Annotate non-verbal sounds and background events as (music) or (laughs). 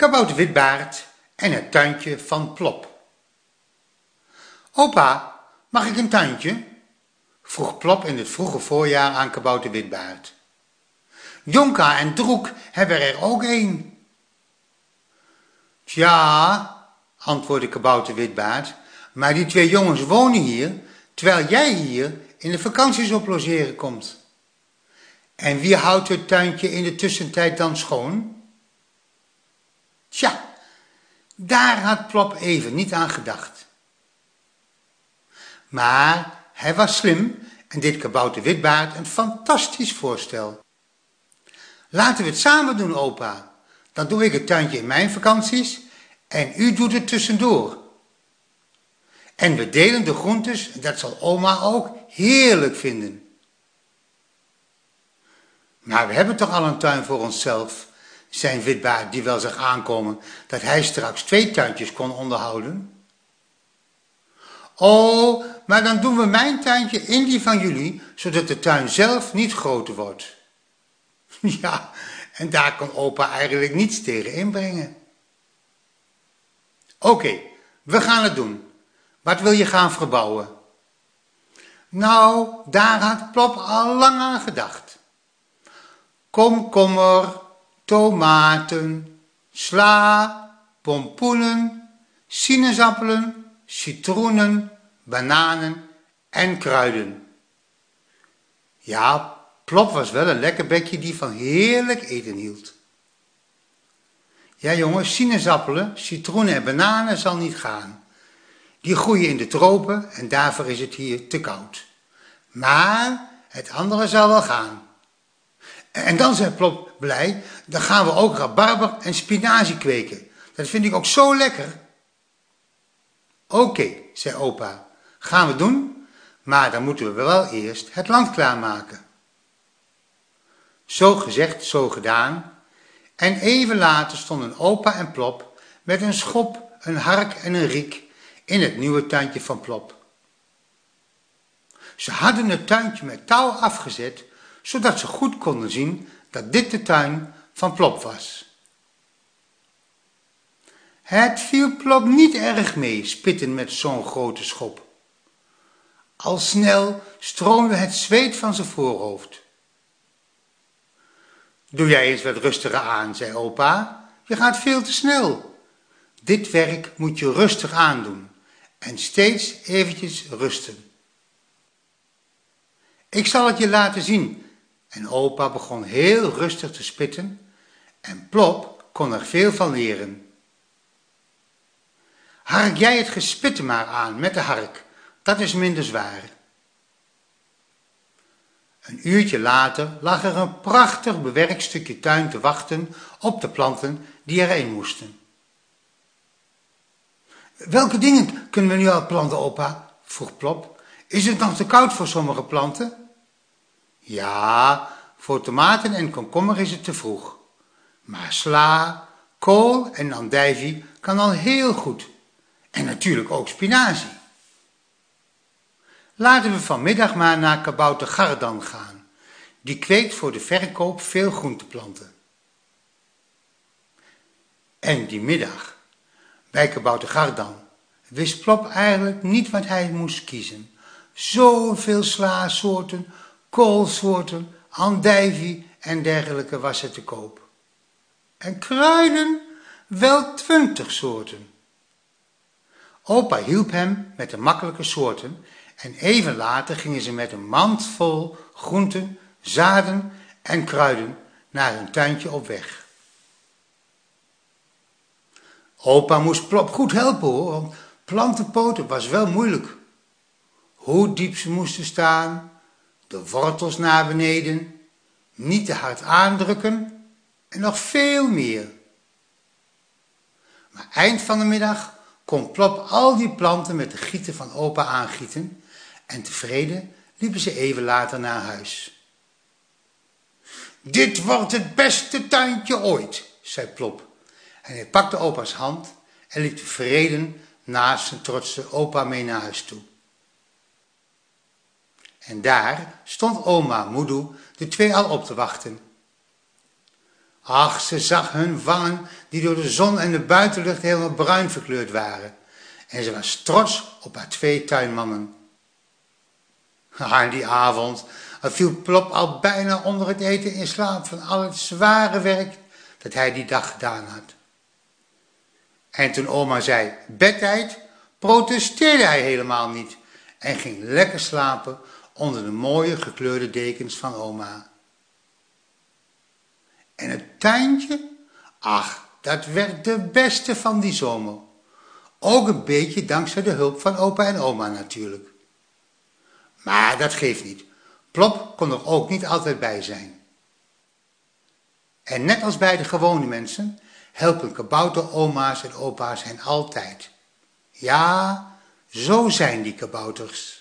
kabouter Witbaard en het tuintje van Plop. Opa, mag ik een tuintje? vroeg Plop in het vroege voorjaar aan kabouter Witbaard. Jonka en Droek hebben er ook een. Tja, antwoordde kabouter Witbaard, maar die twee jongens wonen hier, terwijl jij hier in de vakanties op logeren komt. En wie houdt het tuintje in de tussentijd dan schoon? Tja, daar had Plop even niet aan gedacht. Maar hij was slim en dit kabouter Witbaard een fantastisch voorstel. Laten we het samen doen, opa. Dan doe ik het tuintje in mijn vakanties en u doet het tussendoor. En we delen de groentes, dat zal oma ook heerlijk vinden. Maar we hebben toch al een tuin voor onszelf, zei Witbaard die wel zag aankomen dat hij straks twee tuintjes kon onderhouden. Oh, maar dan doen we mijn tuintje in die van jullie, zodat de tuin zelf niet groter wordt. (laughs) Ja, en daar kon opa eigenlijk niets tegen inbrengen. Oké, we gaan het doen. Wat wil je gaan verbouwen? Nou, daar had Plop al lang aan gedacht. Komkommer, tomaten, sla, pompoenen, sinaasappelen, citroenen, bananen en kruiden. Ja, Plop was wel een lekker bekje die van heerlijk eten hield. Ja jongens, sinaasappelen, citroenen en bananen zal niet gaan. Die groeien in de tropen en daarvoor is het hier te koud. Maar het andere zal wel gaan. En dan zei Plop blij, dan gaan we ook rabarber en spinazie kweken. Dat vind ik ook zo lekker. Oké, zei opa, gaan we doen, maar dan moeten we wel eerst het land klaarmaken. Zo gezegd, zo gedaan. En even later stonden opa en Plop met een schop, een hark en een riek in het nieuwe tuintje van Plop. Ze hadden het tuintje met touw afgezet, zodat ze goed konden zien dat dit de tuin van Plop was. Het viel Plop niet erg mee, spitten met zo'n grote schop. Al snel stroomde het zweet van zijn voorhoofd. Doe jij eens wat rustiger aan, zei opa. Je gaat veel te snel. Dit werk moet je rustig aandoen en steeds eventjes rusten. Ik zal het je laten zien. En opa begon heel rustig te spitten en Plop kon er veel van leren. Hark jij het gespitte maar aan met de hark, dat is minder zwaar. Een uurtje later lag er een prachtig bewerkt stukje tuin te wachten op de planten die erin moesten. Welke dingen kunnen we nu al planten, opa? vroeg Plop. Is het nog te koud voor sommige planten? Ja, voor tomaten en komkommer is het te vroeg. Maar sla, kool en andijvie kan al heel goed. En natuurlijk ook spinazie. Laten we vanmiddag maar naar kabouter Gardan gaan. Die kweekt voor de verkoop veel groenteplanten. En die middag, bij kabouter Gardan, wist Plop eigenlijk niet wat hij moest kiezen. Zoveel slaasoorten, koolsoorten, andijvie en dergelijke was er te koop. En kruiden, wel twintig soorten. Opa hielp hem met de makkelijke soorten en even later gingen ze met een mand vol groenten, zaden en kruiden naar hun tuintje op weg. Opa moest Plop goed helpen hoor, want plantenpoten was wel moeilijk. Hoe diep ze moesten staan, de wortels naar beneden, niet te hard aandrukken en nog veel meer. Maar eind van de middag kon Plop al die planten met de gieten van opa aangieten en tevreden liepen ze even later naar huis. Dit wordt het beste tuintje ooit, zei Plop. En hij pakte opa's hand en liep tevreden naast zijn trotse opa mee naar huis toe. En daar stond oma Moedoe de twee al op te wachten. Ach, ze zag hun wangen die door de zon en de buitenlucht helemaal bruin verkleurd waren. En ze was trots op haar twee tuinmannen. Ah, die avond viel Plop al bijna onder het eten in slaap van al het zware werk dat hij die dag gedaan had. En toen oma zei bedtijd, protesteerde hij helemaal niet en ging lekker slapen onder de mooie gekleurde dekens van oma. En het tuintje, ach, dat werd de beste van die zomer. Ook een beetje dankzij de hulp van opa en oma natuurlijk. Maar dat geeft niet. Plop kon er ook niet altijd bij zijn. En net als bij de gewone mensen helpen kabouter oma's en opa's hen altijd. Ja, zo zijn die kabouters.